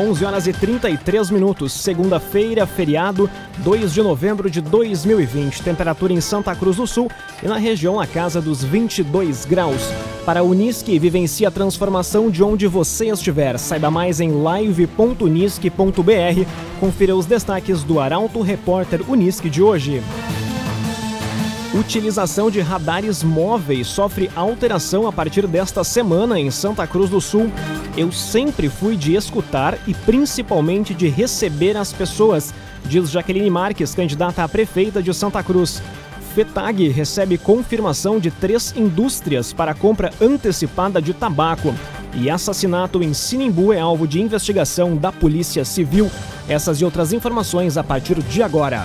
11 horas e 33 minutos, segunda-feira, feriado, 2 de novembro de 2020. Temperatura em Santa Cruz do Sul e na região a casa dos 22 graus. Para a Unisque, vivencie a transformação de onde você estiver. Saiba mais em live.unisque.br. Confira os destaques do Arauto Repórter Unisque de hoje. Utilização de radares móveis sofre alteração a partir desta semana em Santa Cruz do Sul. Eu sempre fui de escutar e principalmente de receber as pessoas, diz Jaqueline Marques, candidata a prefeita de Santa Cruz. FETAG recebe confirmação de três indústrias para compra antecipada de tabaco. E assassinato em Sinimbu é alvo de investigação da Polícia Civil. Essas e outras informações a partir de agora.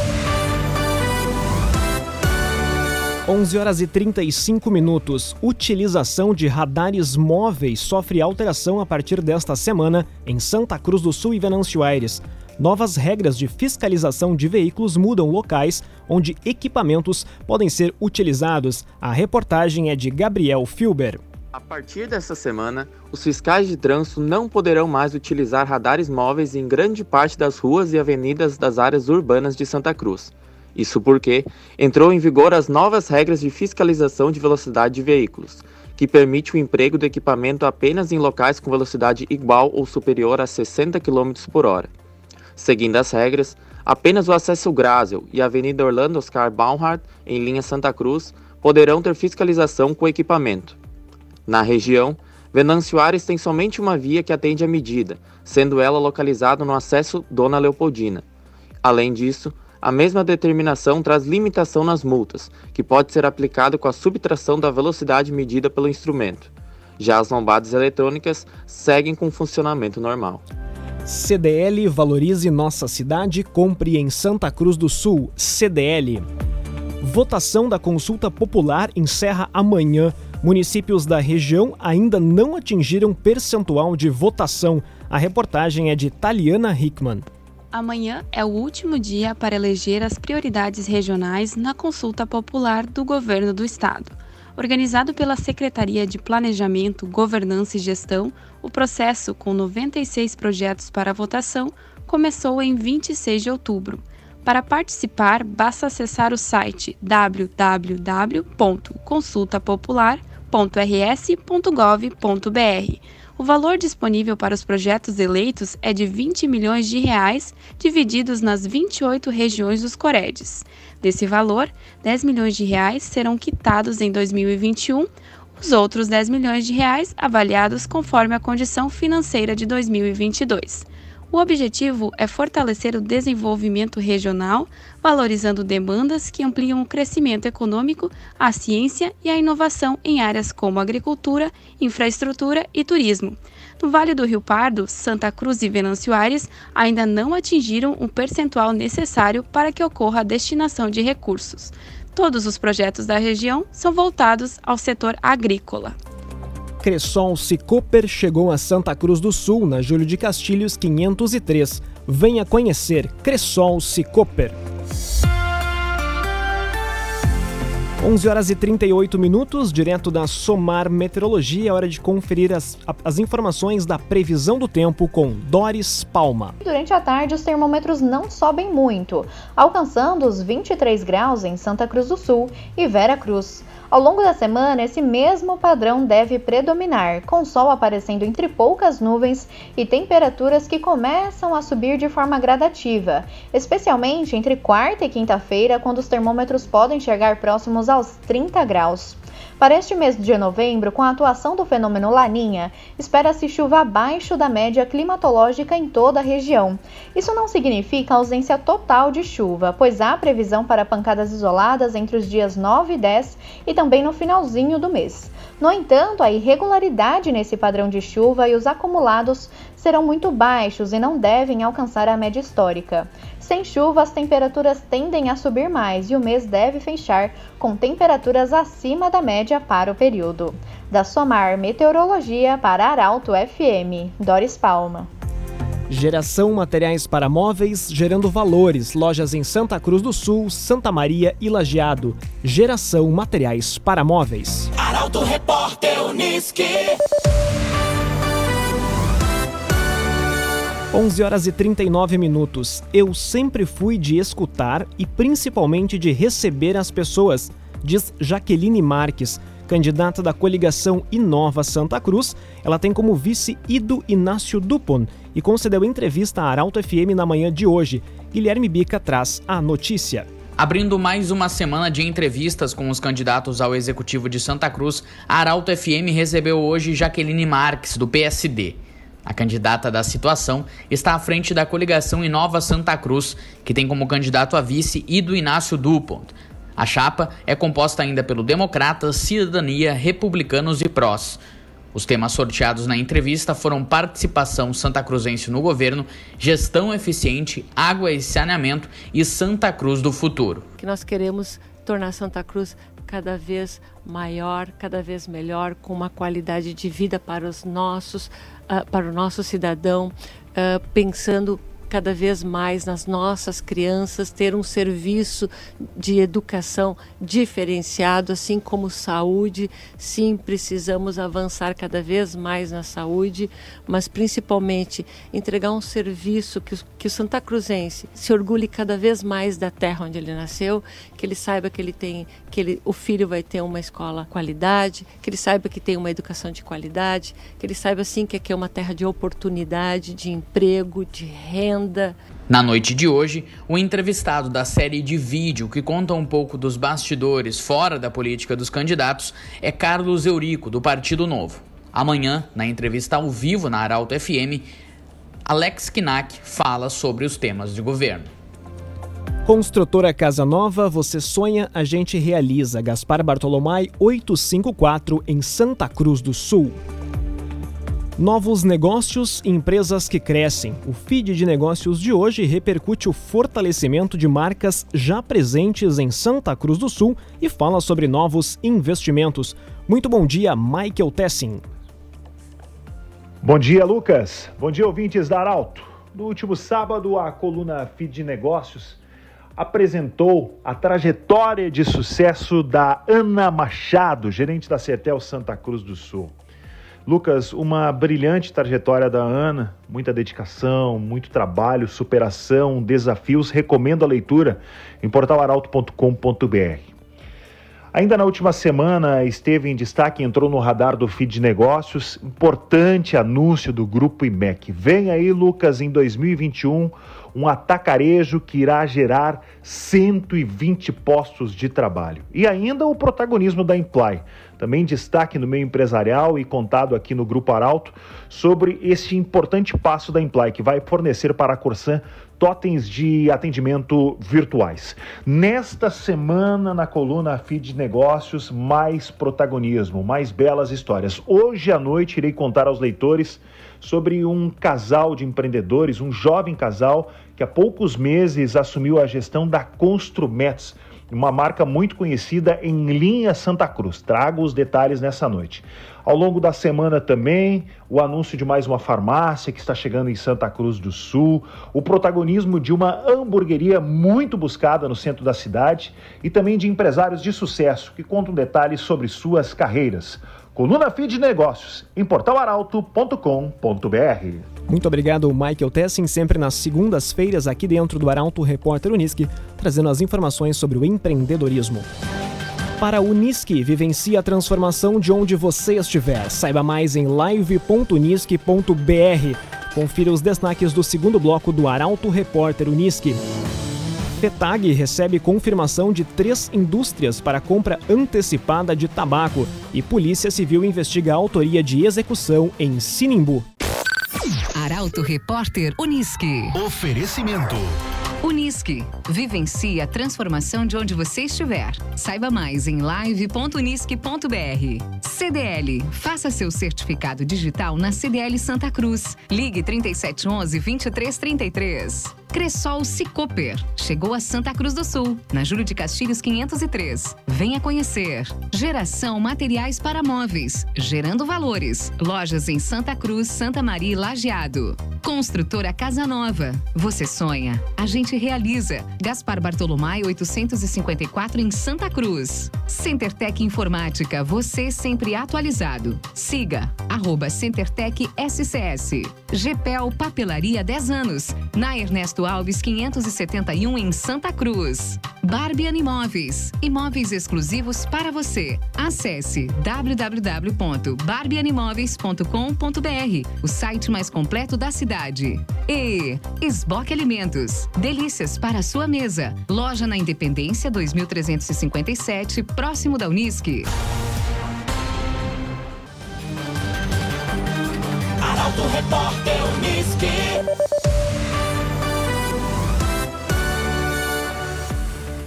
11 horas e 35 minutos. Utilização de radares móveis sofre alteração a partir desta semana em Santa Cruz do Sul e Venâncio Aires. Novas regras de fiscalização de veículos mudam locais onde equipamentos podem ser utilizados. A reportagem é de Gabriel Filber. A partir desta semana, os fiscais de trânsito não poderão mais utilizar radares móveis em grande parte das ruas e avenidas das áreas urbanas de Santa Cruz. Isso porque entrou em vigor as novas regras de fiscalização de velocidade de veículos, que permite o emprego do equipamento apenas em locais com velocidade igual ou superior a 60 km por hora. Seguindo as regras, apenas o acesso Grasel e a Avenida Orlando Oscar Baumhart, em linha Santa Cruz, poderão ter fiscalização com o equipamento. Na região, Venâncio Ares tem somente uma via que atende à medida, sendo ela localizada no acesso Dona Leopoldina. Além disso, a mesma determinação traz limitação nas multas, que pode ser aplicada com a subtração da velocidade medida pelo instrumento. Já as lombadas eletrônicas seguem com funcionamento normal. CDL Valorize Nossa Cidade, compre em Santa Cruz do Sul. CDL. Votação da consulta popular encerra amanhã. Municípios da região ainda não atingiram percentual de votação. A reportagem é de Taliana Hickman. Amanhã é o último dia para eleger as prioridades regionais na consulta popular do governo do estado. Organizado pela Secretaria de Planejamento, Governança e Gestão, o processo, com 96 projetos para votação, começou em 26 de outubro. Para participar, basta acessar o site www.consultapopular.rs.gov.br o valor disponível para os projetos eleitos é de 20 milhões de reais, divididos nas 28 regiões dos Coredes. Desse valor, 10 milhões de reais serão quitados em 2021, os outros 10 milhões de reais avaliados conforme a condição financeira de 2022. O objetivo é fortalecer o desenvolvimento regional, valorizando demandas que ampliam o crescimento econômico, a ciência e a inovação em áreas como agricultura, infraestrutura e turismo. No Vale do Rio Pardo, Santa Cruz e Venâncio Aires ainda não atingiram o percentual necessário para que ocorra a destinação de recursos. Todos os projetos da região são voltados ao setor agrícola. Cressol Cicoper chegou a Santa Cruz do Sul na Júlio de Castilhos 503. Venha conhecer Cressol Cicoper. 11 horas e 38 minutos, direto da Somar Meteorologia, é hora de conferir as, as informações da previsão do tempo com Doris Palma. Durante a tarde, os termômetros não sobem muito, alcançando os 23 graus em Santa Cruz do Sul e Vera Cruz. Ao longo da semana, esse mesmo padrão deve predominar, com sol aparecendo entre poucas nuvens e temperaturas que começam a subir de forma gradativa, especialmente entre quarta e quinta-feira, quando os termômetros podem chegar próximos aos 30 graus. Para este mês de novembro, com a atuação do fenômeno Laninha, espera-se chuva abaixo da média climatológica em toda a região. Isso não significa ausência total de chuva, pois há previsão para pancadas isoladas entre os dias 9 e 10 e também no finalzinho do mês. No entanto, a irregularidade nesse padrão de chuva e os acumulados serão muito baixos e não devem alcançar a média histórica. Sem chuva, as temperaturas tendem a subir mais e o mês deve fechar com temperaturas acima da média para o período. Da Somar Meteorologia para Arauto FM, Doris Palma. Geração Materiais para Móveis, gerando valores. Lojas em Santa Cruz do Sul, Santa Maria e Lajeado. Geração Materiais para Móveis. Arauto Repórter Uniski. 11 horas e 39 minutos. Eu sempre fui de escutar e principalmente de receber as pessoas, diz Jaqueline Marques, candidata da coligação Inova Santa Cruz. Ela tem como vice Ido Inácio Dupont e concedeu entrevista à Arauto FM na manhã de hoje. Guilherme Bica traz a notícia. Abrindo mais uma semana de entrevistas com os candidatos ao Executivo de Santa Cruz, a Arauto FM recebeu hoje Jaqueline Marques, do PSD. A candidata da situação está à frente da coligação Inova Santa Cruz, que tem como candidato a vice Ido Inácio Dupont. A chapa é composta ainda pelo Democratas, Cidadania, Republicanos e PROS. Os temas sorteados na entrevista foram participação santacruzense no governo, gestão eficiente, água e saneamento e Santa Cruz do futuro. Que nós queremos tornar Santa Cruz cada vez maior, cada vez melhor, com uma qualidade de vida para os nossos, uh, para o nosso cidadão, uh, pensando cada vez mais nas nossas crianças, ter um serviço de educação diferenciado, assim como saúde. Sim, precisamos avançar cada vez mais na saúde, mas principalmente entregar um serviço que, que o Santa Cruzense se orgulhe cada vez mais da terra onde ele nasceu, que ele saiba que ele tem, que ele, o filho vai ter uma escola qualidade, que ele saiba que tem uma educação de qualidade, que ele saiba sim que aqui é uma terra de oportunidade, de emprego, de renda na noite de hoje, o entrevistado da série de vídeo que conta um pouco dos bastidores fora da política dos candidatos é Carlos Eurico, do Partido Novo. Amanhã, na entrevista ao vivo na Arauto FM, Alex Kinak fala sobre os temas de governo. Construtora Casa Nova, você sonha, a gente realiza. Gaspar Bartolomai 854 em Santa Cruz do Sul. Novos negócios e empresas que crescem. O feed de negócios de hoje repercute o fortalecimento de marcas já presentes em Santa Cruz do Sul e fala sobre novos investimentos. Muito bom dia, Michael Tessin. Bom dia, Lucas. Bom dia, ouvintes da Arauto. No último sábado, a coluna Feed de Negócios apresentou a trajetória de sucesso da Ana Machado, gerente da Certel Santa Cruz do Sul. Lucas, uma brilhante trajetória da Ana, muita dedicação, muito trabalho, superação, desafios. Recomendo a leitura em portalaralto.com.br. Ainda na última semana esteve em destaque, entrou no radar do feed de negócios, importante anúncio do grupo IMEC. Vem aí, Lucas, em 2021, um atacarejo que irá gerar 120 postos de trabalho. E ainda o protagonismo da Imply, também destaque no meio empresarial e contado aqui no Grupo Arauto sobre este importante passo da Imply, que vai fornecer para a Corsan totens de atendimento virtuais. Nesta semana, na coluna Feed Negócios, mais protagonismo, mais belas histórias. Hoje à noite irei contar aos leitores sobre um casal de empreendedores, um jovem casal que há poucos meses assumiu a gestão da Construmets uma marca muito conhecida em linha Santa Cruz. Trago os detalhes nessa noite. Ao longo da semana também, o anúncio de mais uma farmácia que está chegando em Santa Cruz do Sul, o protagonismo de uma hamburgueria muito buscada no centro da cidade e também de empresários de sucesso que contam detalhes sobre suas carreiras. Coluna Feed Negócios, em portalaralto.com.br. Muito obrigado, Michael Tessin, sempre nas segundas-feiras aqui dentro do Arauto Repórter Unisque, trazendo as informações sobre o empreendedorismo. Para a Unisque, vivencie a transformação de onde você estiver. Saiba mais em live.unisque.br. Confira os destaques do segundo bloco do Arauto Repórter Unisque. FETAG recebe confirmação de três indústrias para compra antecipada de tabaco e Polícia Civil investiga a autoria de execução em Sinimbu. Arauto Repórter Uniski. Oferecimento. Unisque. Vivencie a transformação de onde você estiver. Saiba mais em live.unisque.br. CDL. Faça seu certificado digital na CDL Santa Cruz. Ligue 3711 2333. Cressol Cicoper. Chegou a Santa Cruz do Sul, na Júlio de Castilhos 503. Venha conhecer. Geração Materiais para Móveis. Gerando Valores. Lojas em Santa Cruz, Santa Maria e Lajeado. Construtora Casa Nova. Você sonha, a gente realiza. Gaspar Bartolomai 854 em Santa Cruz. CenterTech Informática, você sempre atualizado. Siga arroba CenterTech SCS. GPEL Papelaria 10 anos. Na Ernesto Alves 571 em Santa Cruz. Barbian Imóveis. Imóveis exclusivos para você. Acesse www.barbianimoveis.com.br, o site mais completo da cidade. E Esboque Alimentos. Delícias para a sua mesa. Loja na Independência 2357, próximo da Unisque. Arauto Repórter Unisque.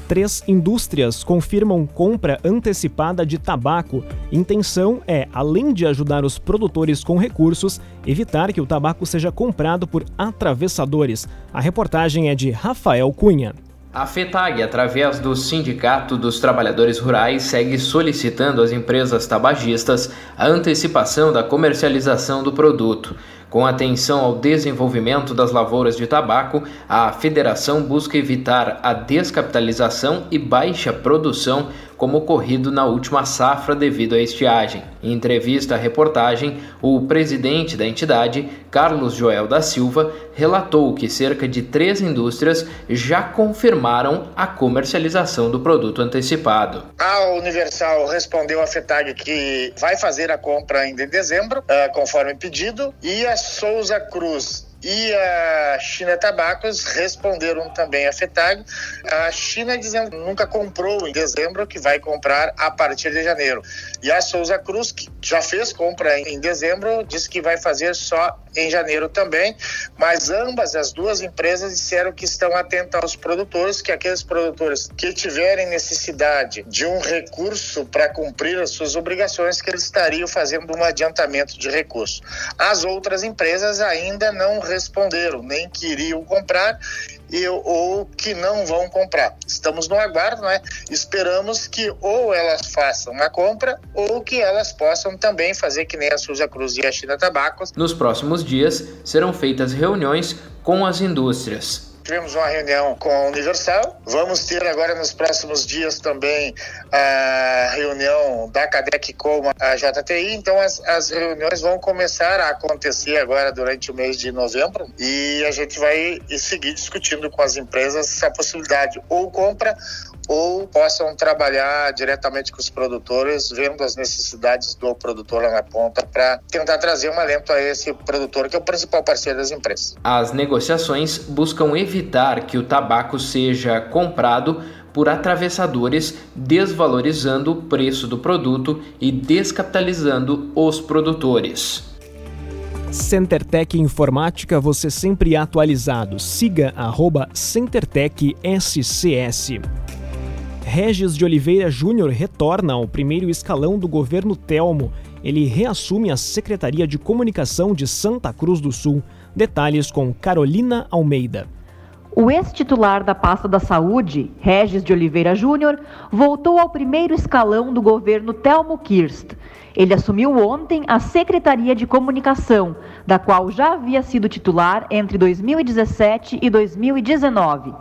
Três indústrias confirmam compra antecipada de tabaco. Intenção é, além de ajudar os produtores com recursos, evitar que o tabaco seja comprado por atravessadores. A reportagem é de Rafael Cunha. A FETAG, através do Sindicato dos Trabalhadores Rurais, segue solicitando às empresas tabagistas a antecipação da comercialização do produto. Com atenção ao desenvolvimento das lavouras de tabaco, a federação busca evitar a descapitalização e baixa produção como ocorrido na última safra devido à estiagem. Em entrevista à reportagem, o presidente da entidade, Carlos Joel da Silva, relatou que cerca de três indústrias já confirmaram a comercialização do produto antecipado. A Universal respondeu à FETAG que vai fazer a compra ainda em dezembro, conforme pedido, e a Souza Cruz e a China Tabacos responderam também à FETAG. A China dizendo que nunca comprou em dezembro, que vai comprar a partir de janeiro. E a Souza Cruz, que já fez compra em dezembro, disse que vai fazer só em janeiro também. Mas ambas as duas empresas disseram que estão atentas aos produtores, que aqueles produtores que tiverem necessidade de um recurso para cumprir as suas obrigações, que eles estariam fazendo um adiantamento de recurso. As outras empresas ainda não responderam, nem queriam comprar e, ou que não vão comprar. Estamos no aguardo, né? Esperamos que ou elas façam a compra ou que elas possam também fazer que nem a Souza Cruz e a China Tabacos. Nos próximos dias serão feitas reuniões com as indústrias. Tivemos uma reunião com a Universal. Vamos ter agora nos próximos dias também a reunião da CADEC com a JTI. Então, as, as reuniões vão começar a acontecer agora durante o mês de novembro e a gente vai seguir discutindo com as empresas essa possibilidade ou compra ou possam trabalhar diretamente com os produtores, vendo as necessidades do produtor lá na ponta, para tentar trazer um alento a esse produtor, que é o principal parceiro das empresas. As negociações buscam evitar que o tabaco seja comprado por atravessadores, desvalorizando o preço do produto e descapitalizando os produtores. CenterTech Informática, você sempre atualizado. Siga arroba CenterTech SCS. Regis de Oliveira Júnior retorna ao primeiro escalão do governo Telmo. Ele reassume a Secretaria de Comunicação de Santa Cruz do Sul. Detalhes com Carolina Almeida. O ex-titular da pasta da Saúde, Regis de Oliveira Júnior, voltou ao primeiro escalão do governo Telmo Kirst. Ele assumiu ontem a Secretaria de Comunicação, da qual já havia sido titular entre 2017 e 2019.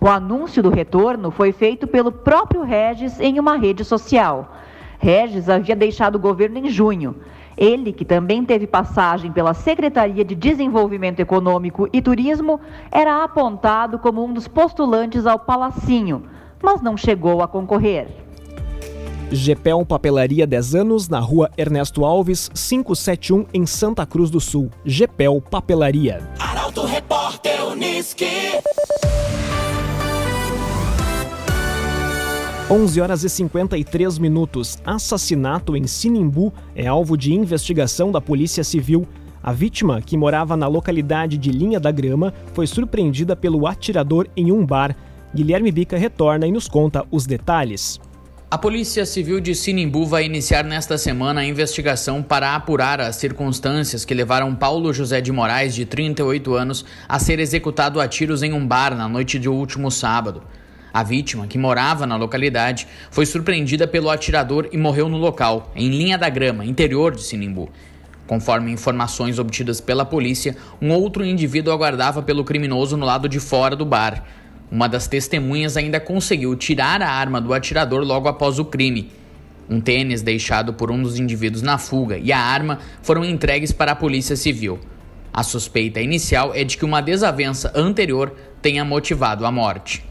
O anúncio do retorno foi feito pelo próprio Regis em uma rede social. Regis havia deixado o governo em junho. Ele, que também teve passagem pela Secretaria de Desenvolvimento Econômico e Turismo, era apontado como um dos postulantes ao Palacinho, mas não chegou a concorrer. Gepel Papelaria 10 anos, na rua Ernesto Alves, 571, em Santa Cruz do Sul. Gepel Papelaria. Arauto Repórter Unisque. 11 horas e 53 minutos. Assassinato em Sinimbu é alvo de investigação da Polícia Civil. A vítima, que morava na localidade de Linha da Grama, foi surpreendida pelo atirador em um bar. Guilherme Bica retorna e nos conta os detalhes. A Polícia Civil de Sinimbu vai iniciar nesta semana a investigação para apurar as circunstâncias que levaram Paulo José de Moraes, de 38 anos, a ser executado a tiros em um bar na noite de último sábado. A vítima, que morava na localidade, foi surpreendida pelo atirador e morreu no local, em Linha da Grama, interior de Sinimbu. Conforme informações obtidas pela polícia, um outro indivíduo aguardava pelo criminoso no lado de fora do bar. Uma das testemunhas ainda conseguiu tirar a arma do atirador logo após o crime. Um tênis deixado por um dos indivíduos na fuga e a arma foram entregues para a Polícia Civil. A suspeita inicial é de que uma desavença anterior tenha motivado a morte.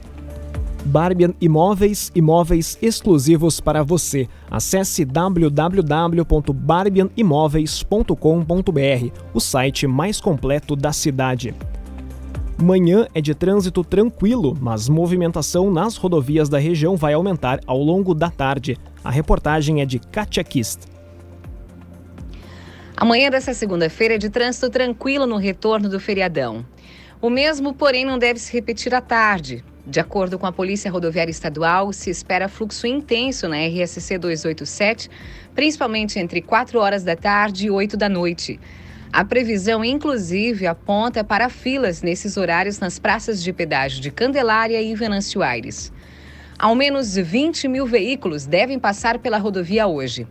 Barbian Imóveis, imóveis exclusivos para você. Acesse www.barbianimoveis.com.br, o site mais completo da cidade. Manhã é de trânsito tranquilo, mas movimentação nas rodovias da região vai aumentar ao longo da tarde. A reportagem é de Katia Kist. Amanhã dessa segunda-feira é de trânsito tranquilo no retorno do feriadão. O mesmo, porém, não deve se repetir à tarde. De acordo com a Polícia Rodoviária Estadual, se espera fluxo intenso na RSC 287, principalmente entre 4 horas da tarde e 8 da noite. A previsão, inclusive, aponta para filas nesses horários nas praças de pedágio de Candelária e Venâncio Aires. Ao menos 20 mil veículos devem passar pela rodovia hoje.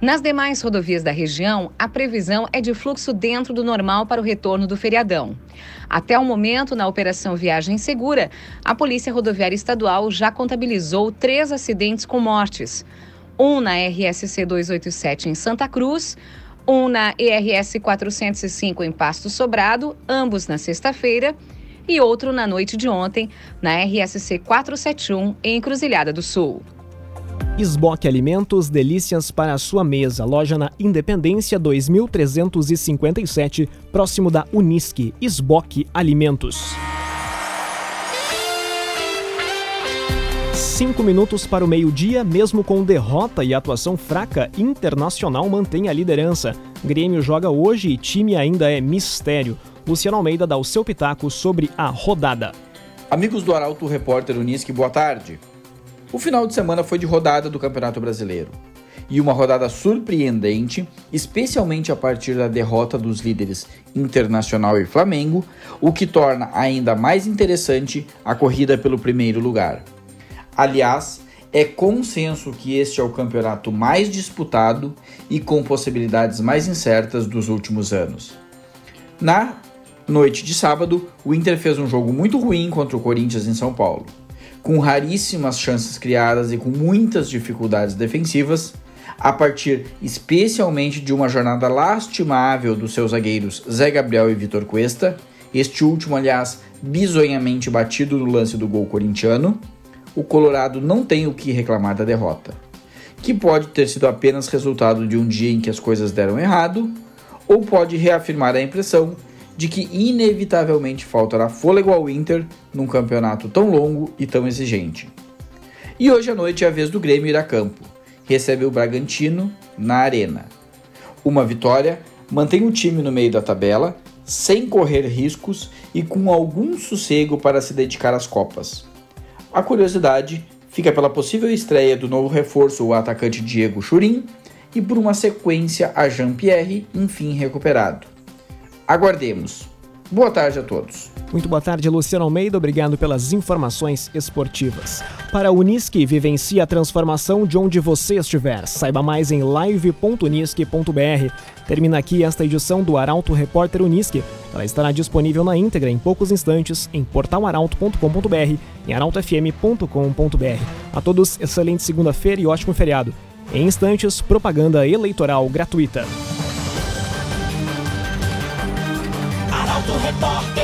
Nas demais rodovias da região, a previsão é de fluxo dentro do normal para o retorno do feriadão. Até o momento, na Operação Viagem Segura, a Polícia Rodoviária Estadual já contabilizou três acidentes com mortes: um na RSC 287 em Santa Cruz, um na ERS 405 em Pasto Sobrado, ambos na sexta-feira, e outro na noite de ontem, na RSC 471 em Encruzilhada do Sul. Esboque Alimentos, delícias para a sua mesa. Loja na Independência 2357, próximo da Unisque. Esboque Alimentos. Cinco minutos para o meio-dia, mesmo com derrota e atuação fraca, Internacional mantém a liderança. Grêmio joga hoje e time ainda é mistério. Luciano Almeida dá o seu pitaco sobre a rodada. Amigos do Arauto Repórter Unisque, boa tarde. O final de semana foi de rodada do Campeonato Brasileiro. E uma rodada surpreendente, especialmente a partir da derrota dos líderes Internacional e Flamengo, o que torna ainda mais interessante a corrida pelo primeiro lugar. Aliás, é consenso que este é o campeonato mais disputado e com possibilidades mais incertas dos últimos anos. Na noite de sábado, o Inter fez um jogo muito ruim contra o Corinthians em São Paulo. Com raríssimas chances criadas e com muitas dificuldades defensivas, a partir especialmente de uma jornada lastimável dos seus zagueiros Zé Gabriel e Vitor Cuesta, este último, aliás, bizonhamente batido no lance do gol corintiano, o Colorado não tem o que reclamar da derrota, que pode ter sido apenas resultado de um dia em que as coisas deram errado, ou pode reafirmar a impressão de que inevitavelmente faltará fôlego ao Inter num campeonato tão longo e tão exigente. E hoje à noite é a vez do Grêmio ir a campo. Recebe o Bragantino na Arena. Uma vitória mantém o time no meio da tabela, sem correr riscos e com algum sossego para se dedicar às Copas. A curiosidade fica pela possível estreia do novo reforço, o atacante Diego Churin, e por uma sequência a Jean-Pierre, enfim recuperado. Aguardemos. Boa tarde a todos. Muito boa tarde, Luciano Almeida. Obrigado pelas informações esportivas. Para a Unisque, vivencie a transformação de onde você estiver. Saiba mais em live.unisque.br. Termina aqui esta edição do Arauto Repórter Unisque. Ela estará disponível na íntegra em poucos instantes em portalaralto.com.br e arautofm.com.br. A todos, excelente segunda-feira e ótimo feriado. Em instantes, propaganda eleitoral gratuita. Repórter.